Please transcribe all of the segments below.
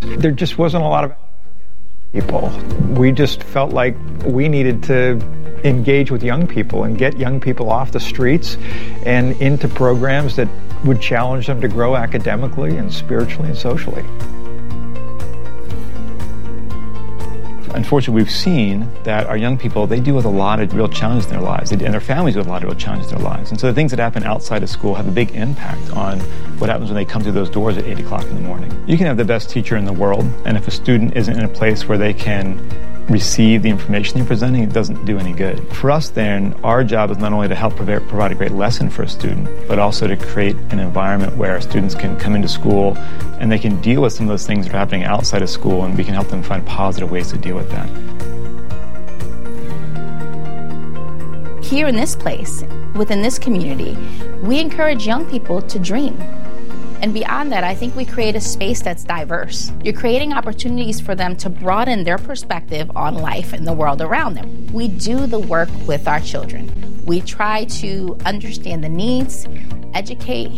There just wasn't a lot of people. We just felt like we needed to engage with young people and get young people off the streets and into programs that would challenge them to grow academically and spiritually and socially. Unfortunately, we've seen that our young people, they deal with a lot of real challenges in their lives, and their families with a lot of real challenges in their lives. And so the things that happen outside of school have a big impact on what happens when they come through those doors at 8 o'clock in the morning. You can have the best teacher in the world, and if a student isn't in a place where they can receive the information you're presenting, it doesn't do any good. For us, then, our job is not only to help provide a great lesson for a student, but also to create an environment where students can come into school and they can deal with some of those things that are happening outside of school, and we can help them find positive ways to deal with that. Here in this place, within this community, we encourage young people to dream and beyond that, I think we create a space that's diverse. You're creating opportunities for them to broaden their perspective on life and the world around them. We do the work with our children. We try to understand the needs, educate,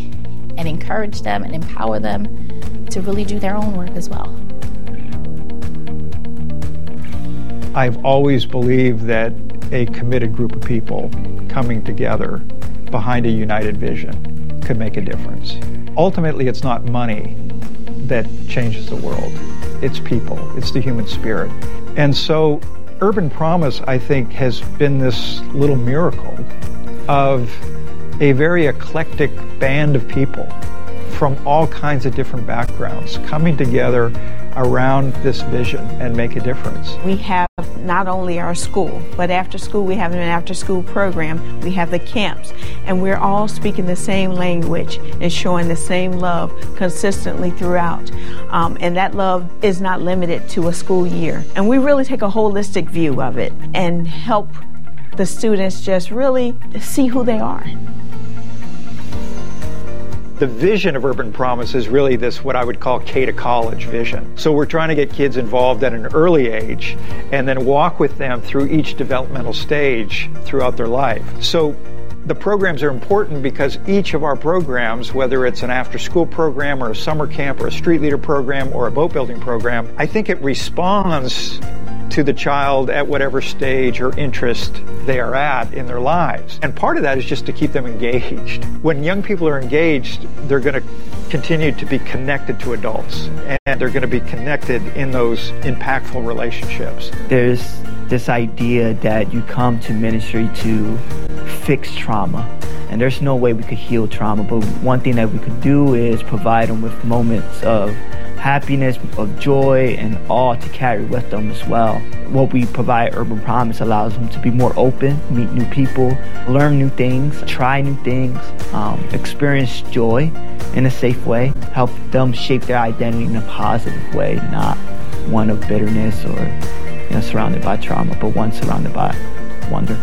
and encourage them and empower them to really do their own work as well. I've always believed that a committed group of people coming together behind a united vision could make a difference ultimately, it's not money that changes the world. It's people. It's the human spirit. And so Urban Promise, I think, has been this little miracle of a very eclectic band of people from all kinds of different backgrounds coming together around this vision and make a difference. We have not only our school, but after school we have an after school program. We have the camps, and we're all speaking the same language and showing the same love consistently throughout. Um, and that love is not limited to a school year. And we really take a holistic view of it and help the students just really see who they are the vision of Urban Promise is really this, what I would call K to college vision. So we're trying to get kids involved at an early age and then walk with them through each developmental stage throughout their life. So the programs are important because each of our programs, whether it's an after school program or a summer camp or a street leader program or a boat building program, I think it responds to the child at whatever stage or interest they are at in their lives. And part of that is just to keep them engaged. When young people are engaged, they're going to continue to be connected to adults and they're going to be connected in those impactful relationships. There's this idea that you come to ministry to fix trauma. And there's no way we could heal trauma, but one thing that we could do is provide them with moments of happiness, of joy, and awe to carry with them as well. What we provide Urban Promise allows them to be more open, meet new people, learn new things, try new things, um, experience joy in a safe way, help them shape their identity in a positive way, not one of bitterness or you know, surrounded by trauma, but one surrounded by wonder.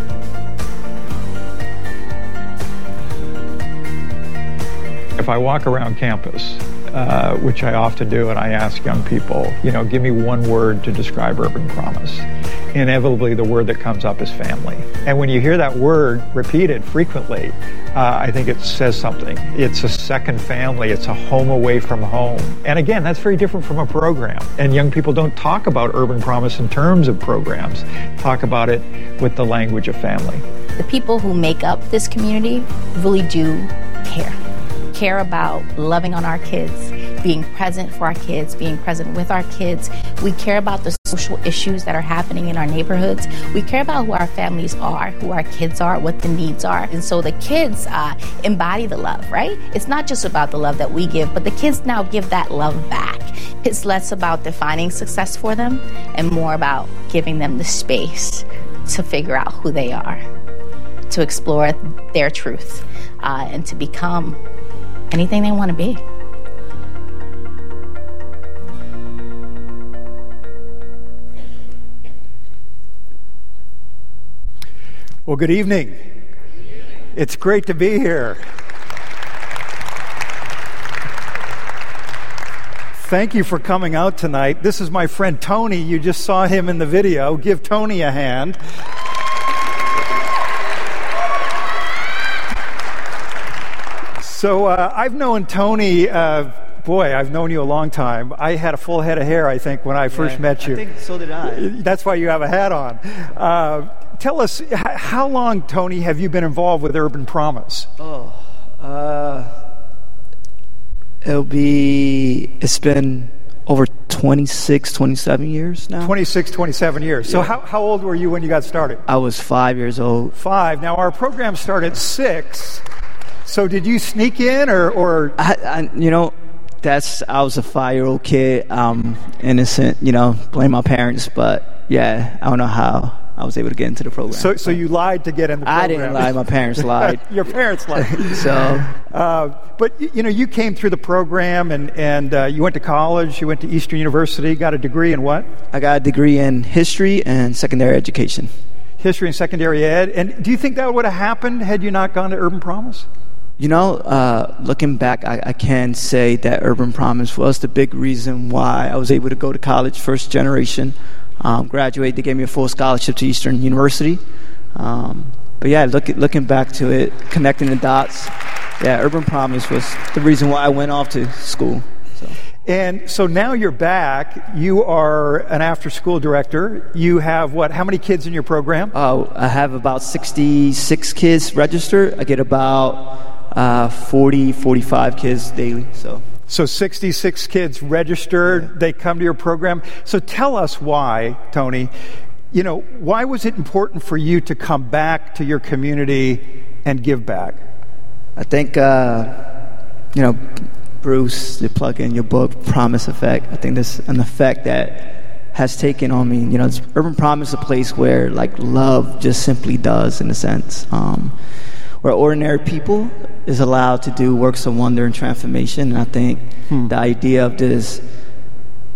If I walk around campus uh, which I often do, and I ask young people, you know, give me one word to describe urban promise. Inevitably, the word that comes up is family. And when you hear that word repeated frequently, uh, I think it says something. It's a second family, it's a home away from home. And again, that's very different from a program. And young people don't talk about urban promise in terms of programs, talk about it with the language of family. The people who make up this community really do care care about loving on our kids, being present for our kids, being present with our kids. We care about the social issues that are happening in our neighborhoods. We care about who our families are, who our kids are, what the needs are. And so the kids uh, embody the love, right? It's not just about the love that we give, but the kids now give that love back. It's less about defining success for them and more about giving them the space to figure out who they are, to explore their truth, uh, and to become anything they want to be. Well, good evening. It's great to be here. Thank you for coming out tonight. This is my friend Tony. You just saw him in the video. Give Tony a hand. So uh, I've known Tony uh, boy, I've known you a long time. I had a full head of hair, I think, when I first Yeah, met you. I think so did I. That's why you have a hat on. Uh, tell us, h- how long, Tony, have you been involved with Urban Promise? Oh, uh, it'll be. It's been over 26, 27 years now. 26, 27 years. So, how, how old were you when you got started? I was five years old. Five. Now, our program started six. So, did you sneak in or, or I, I, you know, that's I was a five year old kid, um, innocent. You know, blame my parents, but yeah, I don't know how I was able to get into the program. so, so you lied to get in the program? I didn't lie. My parents lied. Your parents lied. So Uh, but you know, you came through the program, and and uh, you went to college. You went to Eastern University, got a degree in what? I got a degree in history and secondary education. History and secondary ed. And do you think that would have happened had you not gone to Urban Promise? You know, uh, looking back, I, I can say that Urban Promise was the big reason why I was able to go to college, first generation, um, graduate. They gave me a full scholarship to Eastern University. Um, but yeah, look, looking back to it, connecting the dots, yeah, Urban Promise was the reason why I went off to school. So. And so now you're back. You are an after-school director. You have what? How many kids in your program? Oh, I have about 66 kids registered. I get about uh, 40, 45 kids daily. So. So 66 kids registered. They come to your program. So tell us why, Tony. You know, why was it important for you to come back to your community and give back? I think, uh, you know, Bruce, you plug in your book, Promise Effect. I think this an effect that has taken on me. You know, it's, Urban Promise is a place where like love just simply does, in a sense, um, where ordinary people is allowed to do works of wonder and transformation. And I think the idea of this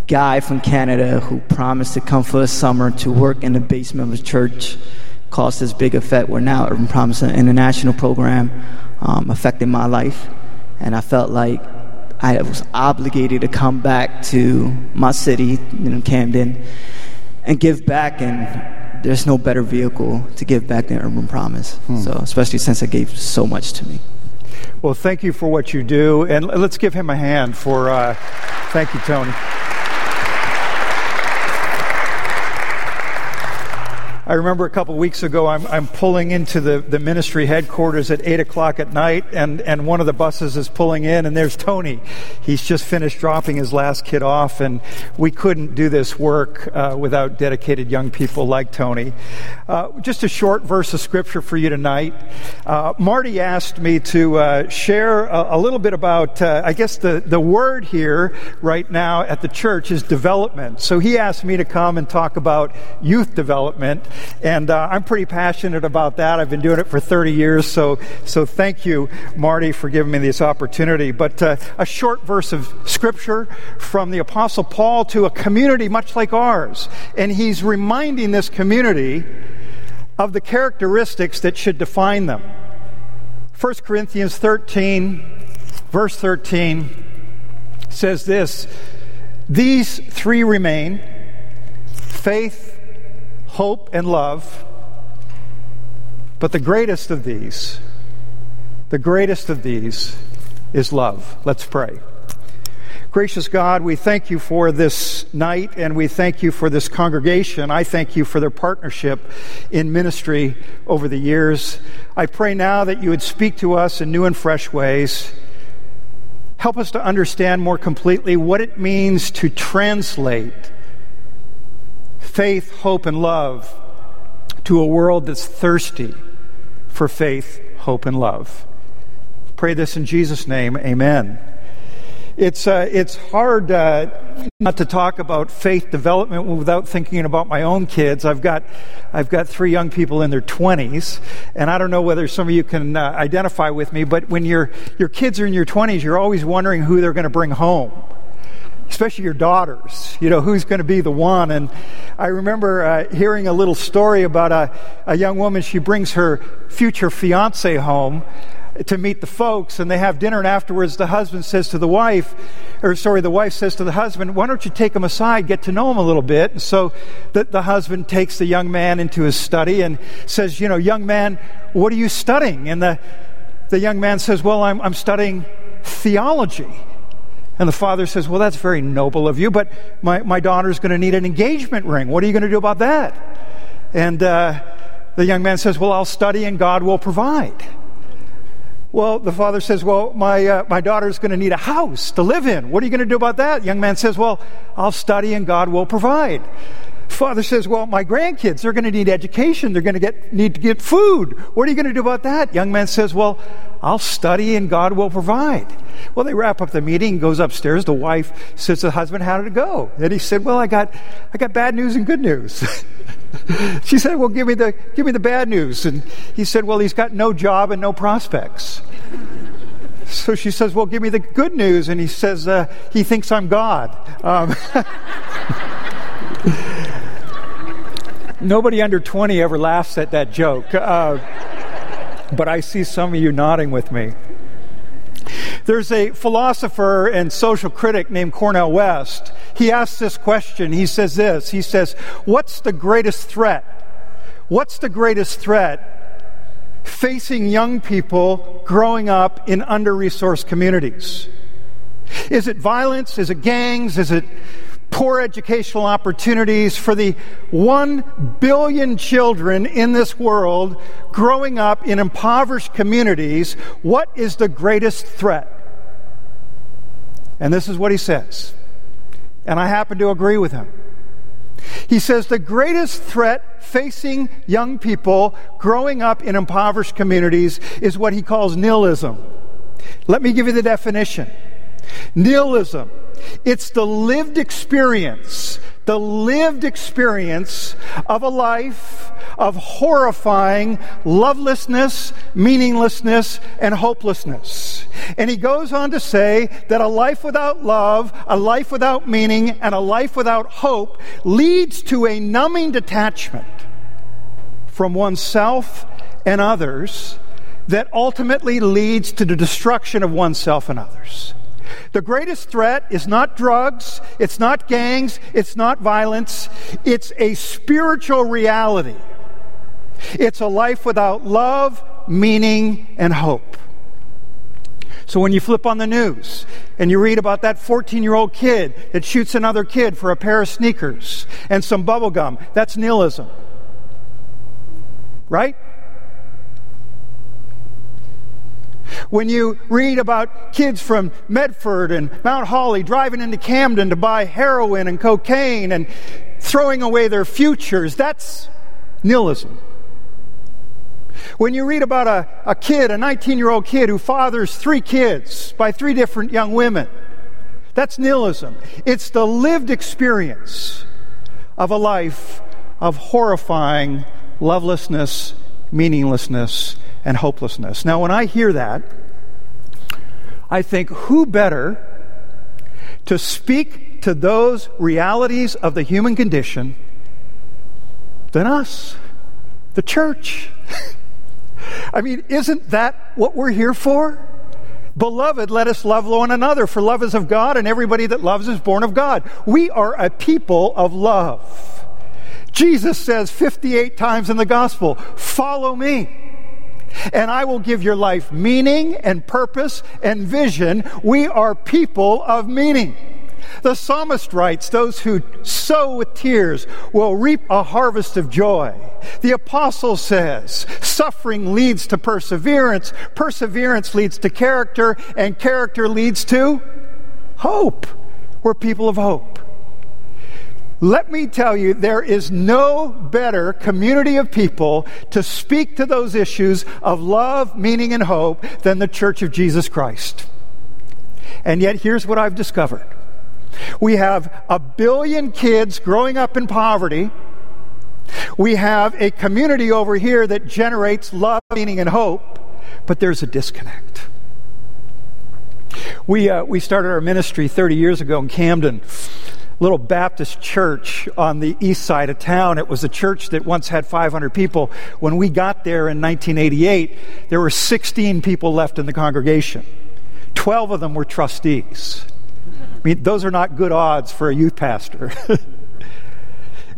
guy from Canada who promised to come for a summer to work in the basement of a church caused this big effect where now Urban Promise, an international program, um, affected my life. And I felt like I was obligated to come back to my city, you know, Camden, and give back. And there's no better vehicle to give back than Urban Promise. So, especially since it gave so much to me. Well, thank you for what you do. And let's give him a hand for, uh, thank you, Tony. I remember a couple weeks ago, I'm, I'm pulling into the, the ministry headquarters at 8 o'clock at night, and, and one of the buses is pulling in, and there's Tony. He's just finished dropping his last kid off, and we couldn't do this work uh, without dedicated young people like Tony. Uh, just a short verse of scripture for you tonight. Uh, Marty asked me to uh, share a, a, little bit about, uh, I guess the, the word here right now at the church is development. So he asked me to come and talk about youth development. And uh, I'm pretty passionate about that. I've been doing it for 30 years, so so thank you, Marty, for giving me this opportunity. But uh, a short verse of scripture from the Apostle Paul to a community much like ours, and he's reminding this community of the characteristics that should define them. 1 Corinthians 13, verse 13 says this: These three remain: faith hope, and love. But the greatest of these, the greatest of these is love. Let's pray. Gracious God, we thank you for this night and we thank you for this congregation. I thank you for their partnership in ministry over the years. I pray now that you would speak to us in new and fresh ways. Help us to understand more completely what it means to translate faith, hope, and love to a world that's thirsty for faith, hope, and love. Pray this in Jesus' name. Amen. It's, uh, it's hard uh, not to talk about faith development without thinking about my own kids. I've got, I've got three young people in their 20s, and I don't know whether some of you can uh, identify with me, but when your, your kids are in your 20s, you're always wondering who they're going to bring home especially your daughters. You know, who's going to be the one? And I remember uh, hearing a little story about a, a young woman. She brings her future fiance home to meet the folks, and they have dinner, and afterwards the husband says to the wife, or sorry, the wife says to the husband, Why don't you take him aside, get to know him a little bit? And so the, the husband takes the young man into his study and says, You know, young man, what are you studying? And the, the young man says, Well, I'm, I'm studying theology. And the father says, Well, that's very noble of you, but my, my daughter's going to need an engagement ring. What are you going to do about that? And uh, the young man says, Well, I'll study and God will provide. Well, the father says, Well, my, uh, my daughter's going to need a house to live in. What are you going to do about that? Young man says, Well, I'll study and God will provide. Father says, Well, my grandkids, they're going to need education. They're going to get, need to get food. What are you going to do about that? Young man says, Well, I'll study and God will provide. Well, they wrap up the meeting, goes upstairs. The wife says to the husband, How did it go? And he said, Well, I got, I got bad news and good news. she said, Well, give me, the, give me the bad news. And he said, Well, he's got no job and no prospects. So she says, Well, give me the good news. And he says, uh, He thinks I'm God. Um, Nobody under 20 ever laughs at that joke. Uh, but I see some of you nodding with me. There's a philosopher and social critic named Cornel West. He asks this question. He says this He says, What's the greatest threat? What's the greatest threat facing young people growing up in under resourced communities? Is it violence? Is it gangs? Is it poor educational opportunities for the one billion children in this world growing up in impoverished communities, what is the greatest threat? And this is what he says. And I happen to agree with him. He says the greatest threat facing young people growing up in impoverished communities is what he calls nihilism. Let me give you the definition. Nihilism it's the lived experience, the lived experience of a life of horrifying lovelessness, meaninglessness, and hopelessness. And he goes on to say that a life without love, a life without meaning, and a life without hope leads to a numbing detachment from oneself and others that ultimately leads to the destruction of oneself and others. The greatest threat is not drugs, it's not gangs, it's not violence, it's a spiritual reality. It's a life without love, meaning, and hope. So when you flip on the news and you read about that 14 year old kid that shoots another kid for a pair of sneakers and some bubble gum, that's nihilism. Right? When you read about kids from Medford and Mount Holly driving into Camden to buy heroin and cocaine and throwing away their futures, that's nihilism. When you read about a, a kid, a 19 year old kid who fathers three kids by three different young women, that's nihilism. It's the lived experience of a life of horrifying lovelessness, meaninglessness, and hopelessness. Now, when I hear that, I think who better to speak to those realities of the human condition than us, the church? I mean, isn't that what we're here for? Beloved, let us love one another, for love is of God, and everybody that loves is born of God. We are a people of love. Jesus says 58 times in the gospel, Follow me and I will give your life meaning and purpose and vision. We are people of meaning. The psalmist writes, Those who sow with tears will reap a harvest of joy. The apostle says, Suffering leads to perseverance, perseverance leads to character, and character leads to hope. We're people of hope. Let me tell you, there is no better community of people to speak to those issues of love, meaning, and hope than the Church of Jesus Christ. And yet, here's what I've discovered we have a billion kids growing up in poverty. We have a community over here that generates love, meaning, and hope, but there's a disconnect. We, uh, we started our ministry 30 years ago in Camden little Baptist church on the east side of town. It was a church that once had 500 people. When we got there in 1988, there were 16 people left in the congregation. 12 of them were trustees. I mean, those are not good odds for a youth pastor.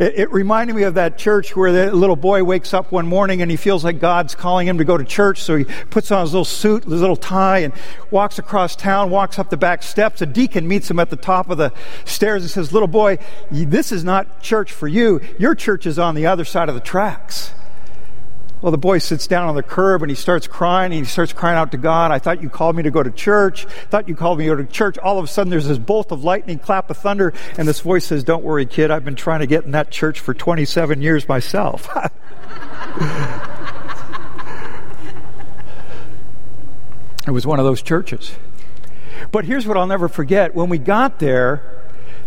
It, it, reminded me of that church where the little boy wakes up one morning and he feels like God's calling him to go to church, so he puts on his little suit, his little tie, and walks across town, walks up the back steps. A deacon meets him at the top of the stairs and says, Little boy, this is not church for you. Your church is on the other side of the tracks. Well, the boy sits down on the curb and he starts crying and he starts crying out to God. I thought you called me to go to church. Thought you called me to go to church. All of a sudden there's this bolt of lightning, clap of thunder, and this voice says, Don't worry, kid. I've been trying to get in that church for 27 years myself. it was one of those churches. But here's what I'll never forget. When we got there,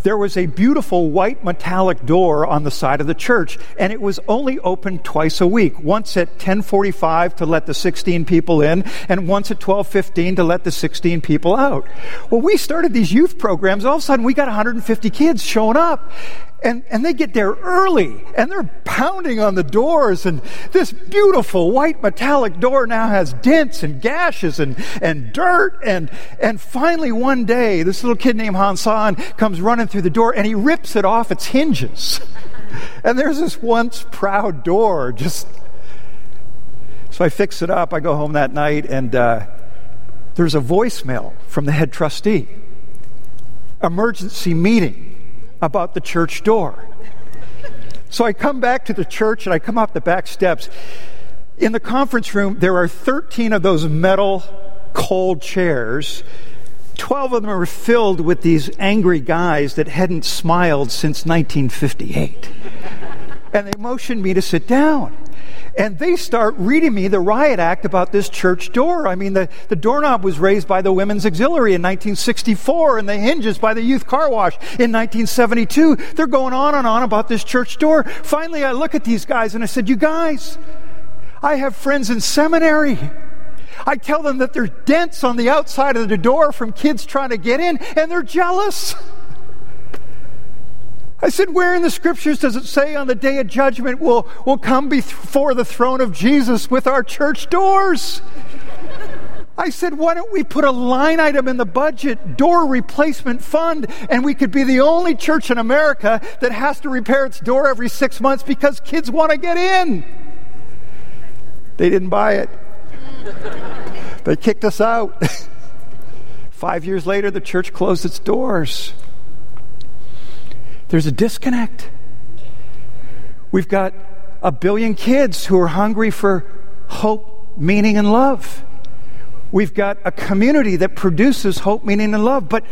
there was a beautiful white metallic door on the side of the church and it was only open twice a week once at 1045 to let the 16 people in and once at 1215 to let the 16 people out. Well we started these youth programs all of a sudden we got 150 kids showing up and, and they get there early and they're pounding on the doors and this beautiful white metallic door now has dents and gashes and, and dirt and, and finally one day this little kid named Hansan comes running through the door and he rips it off its hinges. and there's this once proud door just so I fix it up. I go home that night and uh, there's a voicemail from the head trustee. Emergency meeting about the church door. So I come back to the church and I come up the back steps. In the conference room, there are 13 of those metal cold chairs. 12 of them are filled with these angry guys that hadn't smiled since 1958. and they motioned me to sit down and they start reading me the riot act about this church door. I mean, the, the doorknob was raised by the Women's Auxiliary in 1964 and the hinges by the Youth Car Wash in 1972. They're going on and on about this church door. Finally, I look at these guys and I said, You guys, I have friends in seminary. I tell them that there's dents on the outside of the door from kids trying to get in, and they're jealous. I said, Where in the scriptures does it say on the day of judgment we'll, we'll come before the throne of Jesus with our church doors? I said, why don't we put a line item in the budget, door replacement fund, and we could be the only church in America that has to repair its door every six months because kids want to get in. They didn't buy it. they kicked us out. Five years later, the church closed its doors. There's a disconnect. We've got a billion kids who are hungry for hope, meaning, and love. We've got a community that produces hope, meaning, and love. But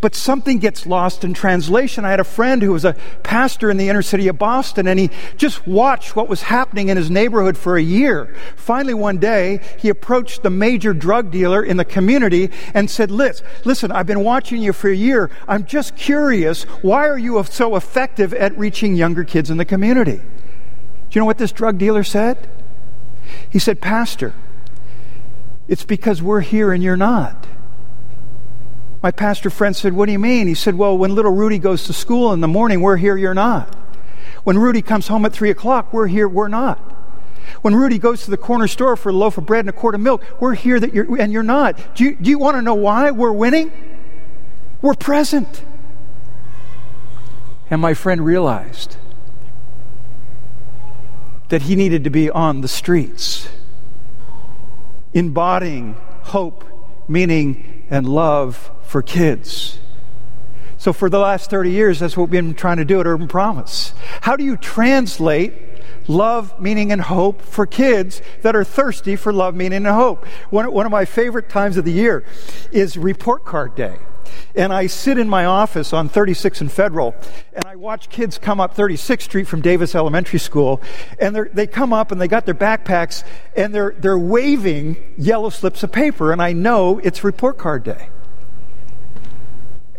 but something gets lost in translation. I had a friend who was a pastor in the inner city of Boston, and he just watched what was happening in his neighborhood for a year. Finally, one day, he approached the major drug dealer in the community and said, Liz, Listen, I've been watching you for a year. I'm just curious, why are you so effective at reaching younger kids in the community? Do you know what this drug dealer said? He said, Pastor, it's because we're here and you're not. My pastor friend said, What do you mean? He said, Well, when little Rudy goes to school in the morning, we're here, you're not. When Rudy comes home at 3 o'clock, we're here, we're not. When Rudy goes to the corner store for a loaf of bread and a quart of milk, we're here that you're, and you're not. Do you, do you want to know why we're winning? We're present. And my friend realized that he needed to be on the streets, embodying hope, meaning, and love for kids. So, for the last 30 years, that's what we've been trying to do at Urban Promise. How do you translate love, meaning, and hope for kids that are thirsty for love, meaning, and hope? One, one of my favorite times of the year is Report Card Day. And I sit in my office on 36 and Federal, and I watch kids come up 36th Street from Davis Elementary School, and they come up and they got their backpacks, and they're, they're waving yellow slips of paper, and I know it's Report Card Day.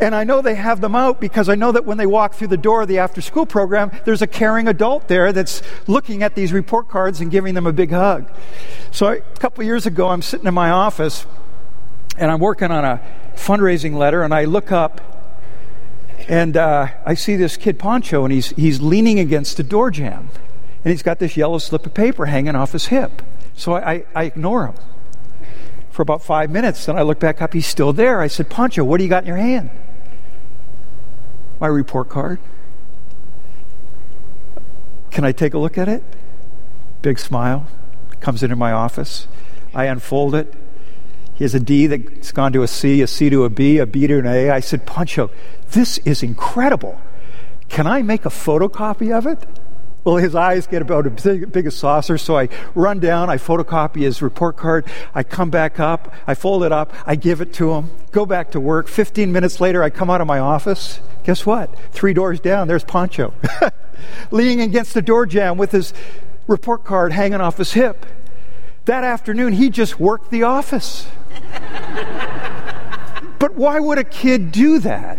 And I know they have them out because I know that when they walk through the door of the after school program, there's a caring adult there that's looking at these report cards and giving them a big hug. So a couple years ago, I'm sitting in my office and I'm working on a fundraising letter, and I look up and uh, I see this kid Pancho, and he's, he's leaning against a door jamb. And he's got this yellow slip of paper hanging off his hip. So I, I, I ignore him for about five minutes. Then I look back up, he's still there. I said, Pancho, what do you got in your hand? my report card. Can I take a look at it? Big smile. Comes into my office. I unfold it. He has a D that's gone to a C, a C to a B, a B to an A. I said, Pancho, this is incredible. Can I make a photocopy of it? Well, his eyes get about as big, as saucer, so I run down, I photocopy his report card, I come back up, I fold it up, I give it to him, go back to work. 15 minutes later, I come out of my office. Guess what? Three doors down, there's Pancho, leaning against the door jamb with his report card hanging off his hip. That afternoon, he just worked the office. but why would a kid do that?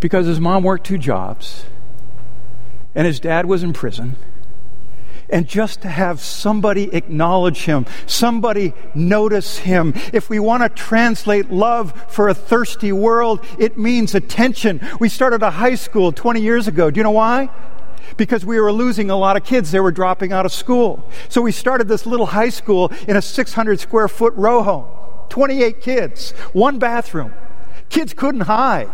because his mom worked two jobs and his dad was in prison. And just to have somebody acknowledge him, somebody notice him. If we want to translate love for a thirsty world, it means attention. We started a high school 20 years ago. Do you know why? Because we were losing a lot of kids. They were dropping out of school. So we started this little high school in a 600 square foot row home. 28 kids, one bathroom. Kids couldn't hide.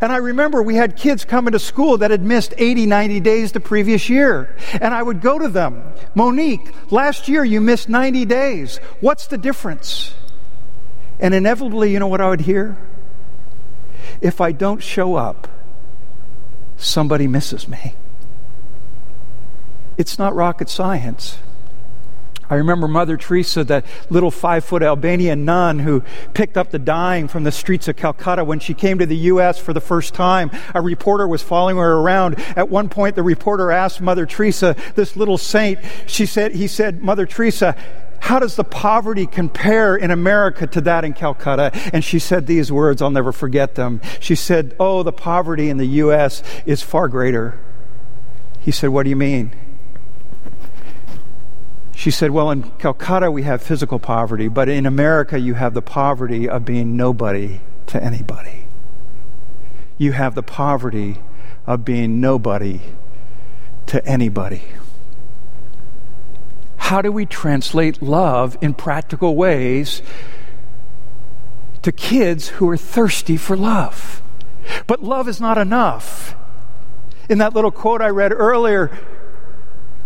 And I remember we had kids coming to school that had missed 80, 90 days the previous year. And I would go to them, Monique, last year you missed 90 days. What's the difference? And inevitably, you know what I would hear? If I don't show up, somebody misses me. It's not rocket science. I remember Mother Teresa, that little five foot Albanian nun who picked up the dying from the streets of Calcutta when she came to the U.S. for the first time. A reporter was following her around. At one point, the reporter asked Mother Teresa, this little saint, she said, he said, Mother Teresa, how does the poverty compare in America to that in Calcutta? And she said these words, I'll never forget them. She said, Oh, the poverty in the U.S. is far greater. He said, What do you mean? She said, Well, in Calcutta we have physical poverty, but in America you have the poverty of being nobody to anybody. You have the poverty of being nobody to anybody. How do we translate love in practical ways to kids who are thirsty for love? But love is not enough. In that little quote I read earlier,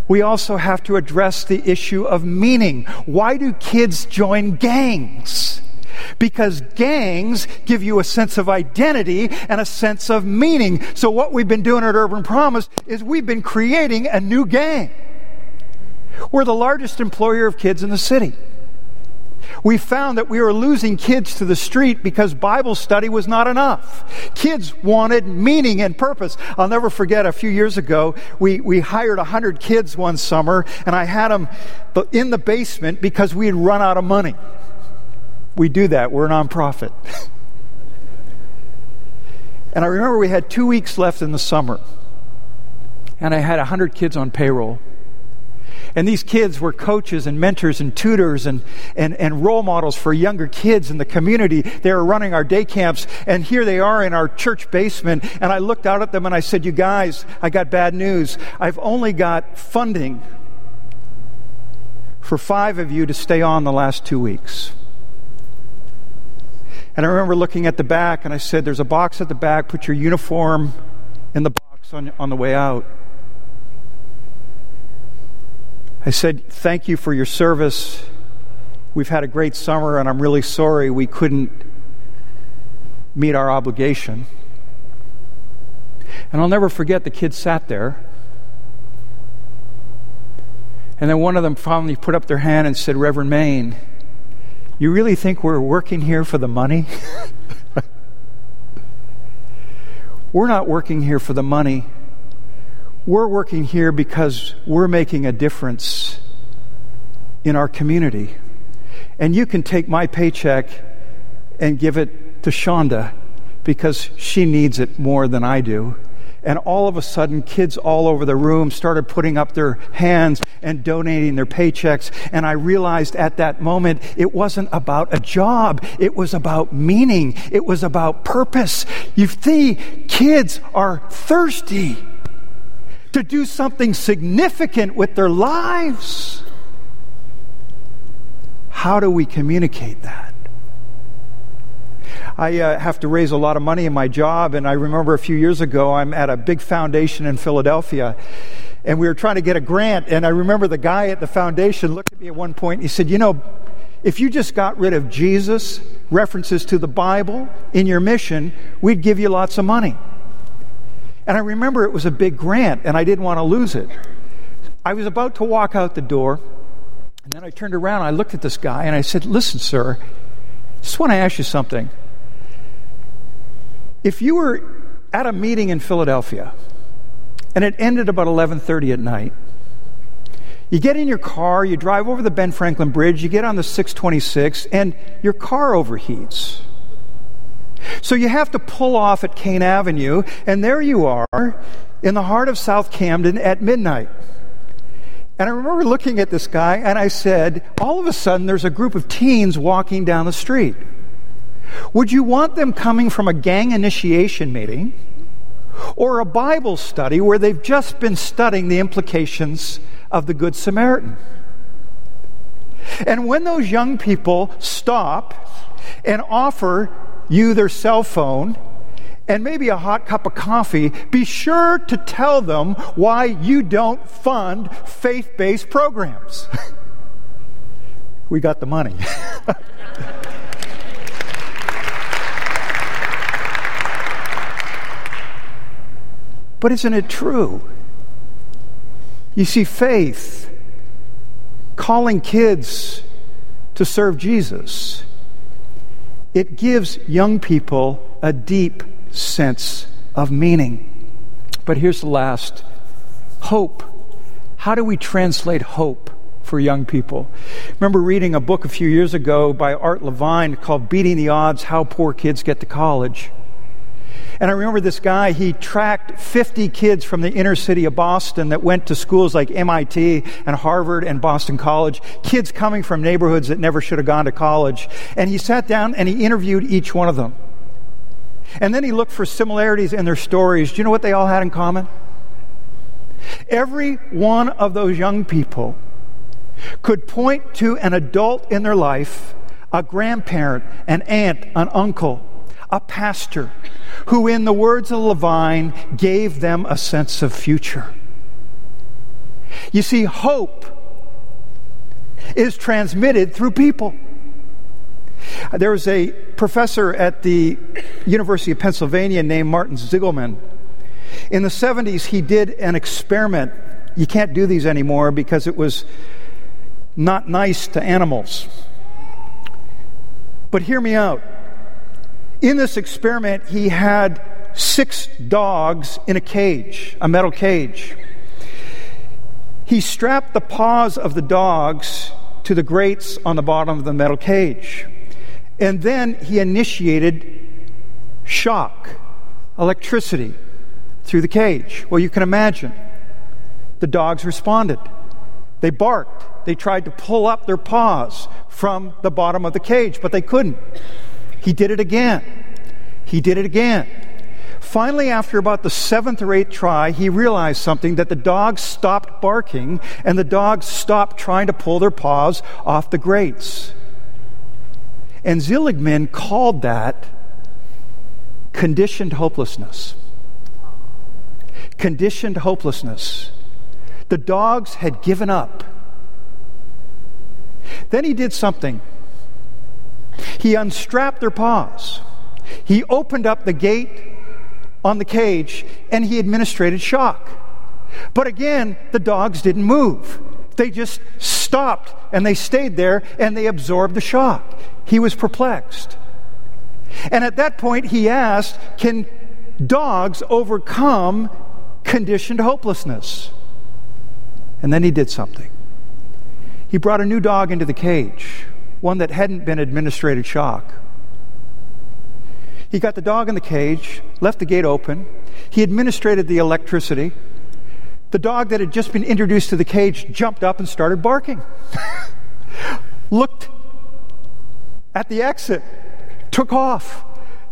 we also have to address the issue of meaning. Why do kids join gangs? Because gangs give you a sense of identity and a sense of meaning. So, what we've been doing at Urban Promise is we've been creating a new gang. We're the largest employer of kids in the city we found that we were losing kids to the street because Bible study was not enough. Kids wanted meaning and purpose. I'll never forget a few years ago, we, we hired 100 kids one summer, and I had them in the basement because we had run out of money. We do that, we're a nonprofit. and I remember we had two weeks left in the summer, and I had 100 kids on payroll. And these kids were coaches and mentors and tutors and, and, and role models for younger kids in the community. They were running our day camps, and here they are in our church basement. And I looked out at them and I said, You guys, I got bad news. I've only got funding for five of you to stay on the last two weeks. And I remember looking at the back and I said, There's a box at the back, put your uniform in the box on, on the way out. I said, Thank you for your service. We've had a great summer, and I'm really sorry we couldn't meet our obligation. And I'll never forget the kids sat there. And then one of them finally put up their hand and said, Reverend Main, you really think we're working here for the money? we're not working here for the money. We're working here because we're making a difference in our community. And you can take my paycheck and give it to Shonda because she needs it more than I do. And all of a sudden, kids all over the room started putting up their hands and donating their paychecks. And I realized at that moment it wasn't about a job, it was about meaning, it was about purpose. You see, kids are thirsty to do something significant with their lives. How do we communicate that? I uh, have to raise a lot of money in my job, and I remember a few years ago, I'm at a big foundation in Philadelphia, and we were trying to get a grant. And I remember the guy at the foundation looked at me at one point and he said, You know, if you just got rid of Jesus, references to the Bible in your mission, we'd give you lots of money. And I remember it was a big grant, and I didn't want to lose it. I was about to walk out the door, and then I turned around, I looked at this guy, and I said, Listen, sir, just want to ask you something. If you were at a meeting in Philadelphia, and it ended about 11:30 at night, you get in your car, you drive over the Ben Franklin Bridge, you get on the 626, and your car overheats. So you have to pull off at Kaighn Avenue, and there you are in the heart of South Camden at midnight. And I remember looking at this guy, and I said, All of a sudden, there's a group of teens walking down the street. Would you want them coming from a gang initiation meeting or a Bible study where they've just been studying the implications of the Good Samaritan. And when those young people stop and offer you their cell phone and maybe a hot cup of coffee, be sure to tell them why you don't fund faith based programs. we got the money. but isn't it true? You see, faith, calling kids to serve Jesus, it gives young people a deep sense of meaning. But here's the last hope. How do we translate hope for young people? remember reading a book a few years ago by Art Levine called Beating the Odds How Poor Kids Get to College. And I remember this guy, he tracked 50 kids from the inner city of Boston that went to schools like MIT and Harvard and Boston College, kids coming from neighborhoods that never should have gone to college. And he sat down and he interviewed each one of them. And then he looked for similarities in their stories. Do you know what they all had in common? Every one of those young people could point to an adult in their life, a grandparent, an aunt, an uncle, a pastor, who, in the words of Levine, gave them a sense of future. You see, hope is transmitted through people. There was a professor at the University of Pennsylvania named Martin Seligman. In the 70s, he did an experiment. You can't do these anymore because it was not nice to animals. But hear me out. In this experiment, he had six dogs in a cage, a metal cage. He strapped the paws of the dogs to the grates on the bottom of the metal cage. And then he initiated shock, electricity through the cage. Well, you can imagine. The dogs responded. They barked. They tried to pull up their paws from the bottom of the cage, but they couldn't. He did it again. He did it again. Finally, after about the seventh or eighth try, he realized something that the dogs stopped barking and the dogs stopped trying to pull their paws off the grates. And Seligman called that conditioned hopelessness. Conditioned hopelessness. The dogs had given up. Then he did something he unstrapped their paws. He opened up the gate on the cage and he administrated shock. But again, the dogs didn't move. They just stopped and they stayed there and they absorbed the shock. He was perplexed. And at that point, he asked, Can dogs overcome conditioned hopelessness? And then he did something. He brought a new dog into the cage one that hadn't been administrated shock. He got the dog in the cage, left the gate open. He administrated the electricity. The dog that had just been introduced to the cage jumped up and started barking. Looked at the exit, took off.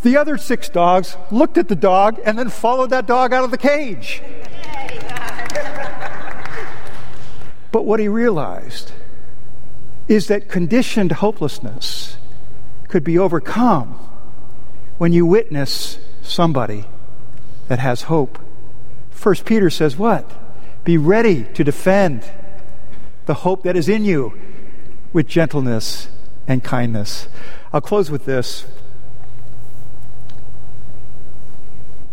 The other six dogs looked at the dog and then followed that dog out of the cage. but what he realized is that conditioned hopelessness could be overcome when you witness somebody that has hope. First Peter says what? Be ready to defend the hope that is in you with gentleness and kindness. I'll close with this.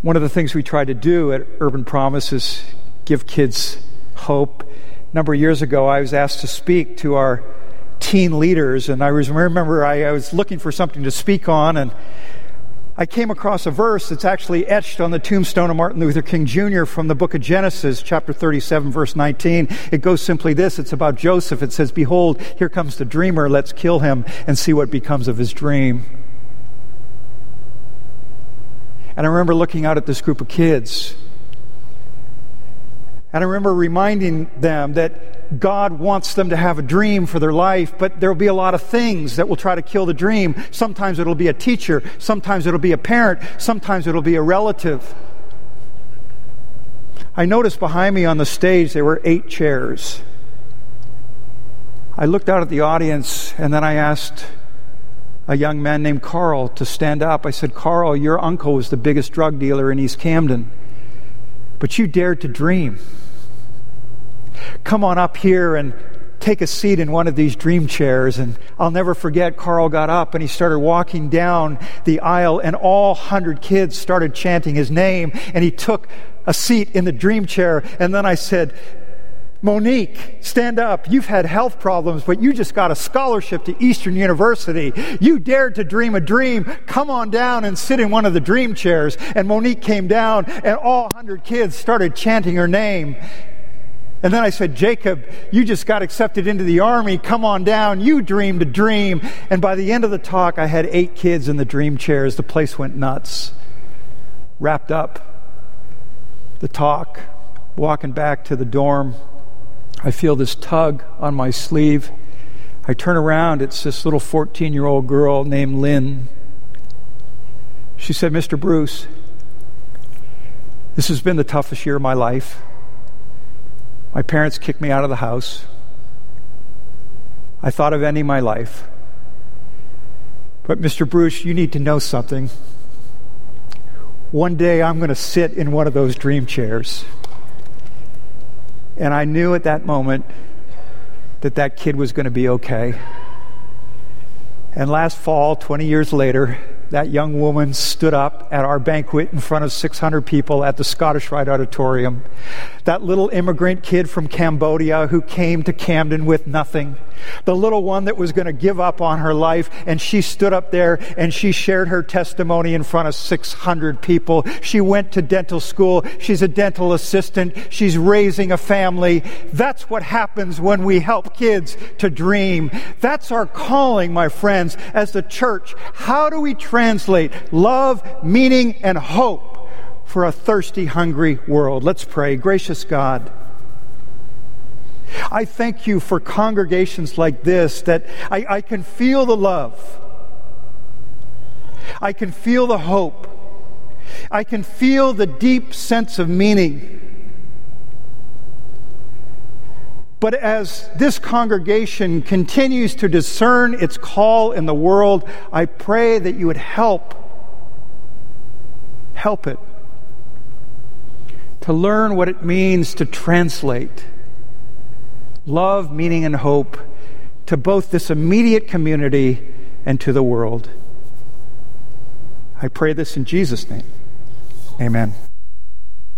One of the things we try to do at Urban Promise is give kids hope. A number of years ago, I was asked to speak to our teen leaders, and I was, remember I, I was looking for something to speak on, and I came across a verse that's actually etched on the tombstone of Martin Luther King Jr. from the book of Genesis, chapter 37, verse 19. It goes simply this it's about Joseph. It says, Behold, here comes the dreamer. Let's kill him and see what becomes of his dream. And I remember looking out at this group of kids. And I remember reminding them that God wants them to have a dream for their life, but there'll be a lot of things that will try to kill the dream. Sometimes it'll be a teacher, sometimes it'll be a parent, sometimes it'll be a relative. I noticed behind me on the stage there were eight chairs. I looked out at the audience and then I asked a young man named Carl to stand up. I said, Carl, your uncle was the biggest drug dealer in East Camden, but you dared to dream come on up here and take a seat in one of these dream chairs. And I'll never forget, Carl got up and he started walking down the aisle, and all hundred kids started chanting his name, and he took a seat in the dream chair. And then I said, Monique, stand up. You've had health problems, but you just got a scholarship to Eastern University. You dared to dream a dream. Come on down and sit in one of the dream chairs. And Monique came down, and all hundred kids started chanting her name. And then I said, Jacob, you just got accepted into the army. Come on down. You dreamed a dream. And by the end of the talk, I had eight kids in the dream chairs. The place went nuts. Wrapped up the talk, walking back to the dorm. I feel this tug on my sleeve. I turn around. It's this little 14 year old girl named Lynn. She said, Mr. Bruce, this has been the toughest year of my life. My parents kicked me out of the house. I thought of ending my life. But, Mr. Bruce, you need to know something. One day I'm going to sit in one of those dream chairs. And I knew at that moment that that kid was going to be okay. And last fall, 20 years later, that young woman stood up at our banquet in front of 600 people at the Scottish Rite Auditorium. That little immigrant kid from Cambodia who came to Camden with nothing. The little one that was going to give up on her life, and she stood up there and she shared her testimony in front of 600 people. She went to dental school. She's a dental assistant. She's raising a family. That's what happens when we help kids to dream. That's our calling, my friends, as the church. How do we translate love, meaning, and hope for a thirsty, hungry world? Let's pray. Gracious God, I thank you for congregations like this that I, I can feel the love. I can feel the hope. I can feel the deep sense of meaning. But as this congregation continues to discern its call in the world, I pray that you would help, help it to learn what it means to translate love, meaning, and hope to both this immediate community and to the world. I pray this in Jesus' name. Amen.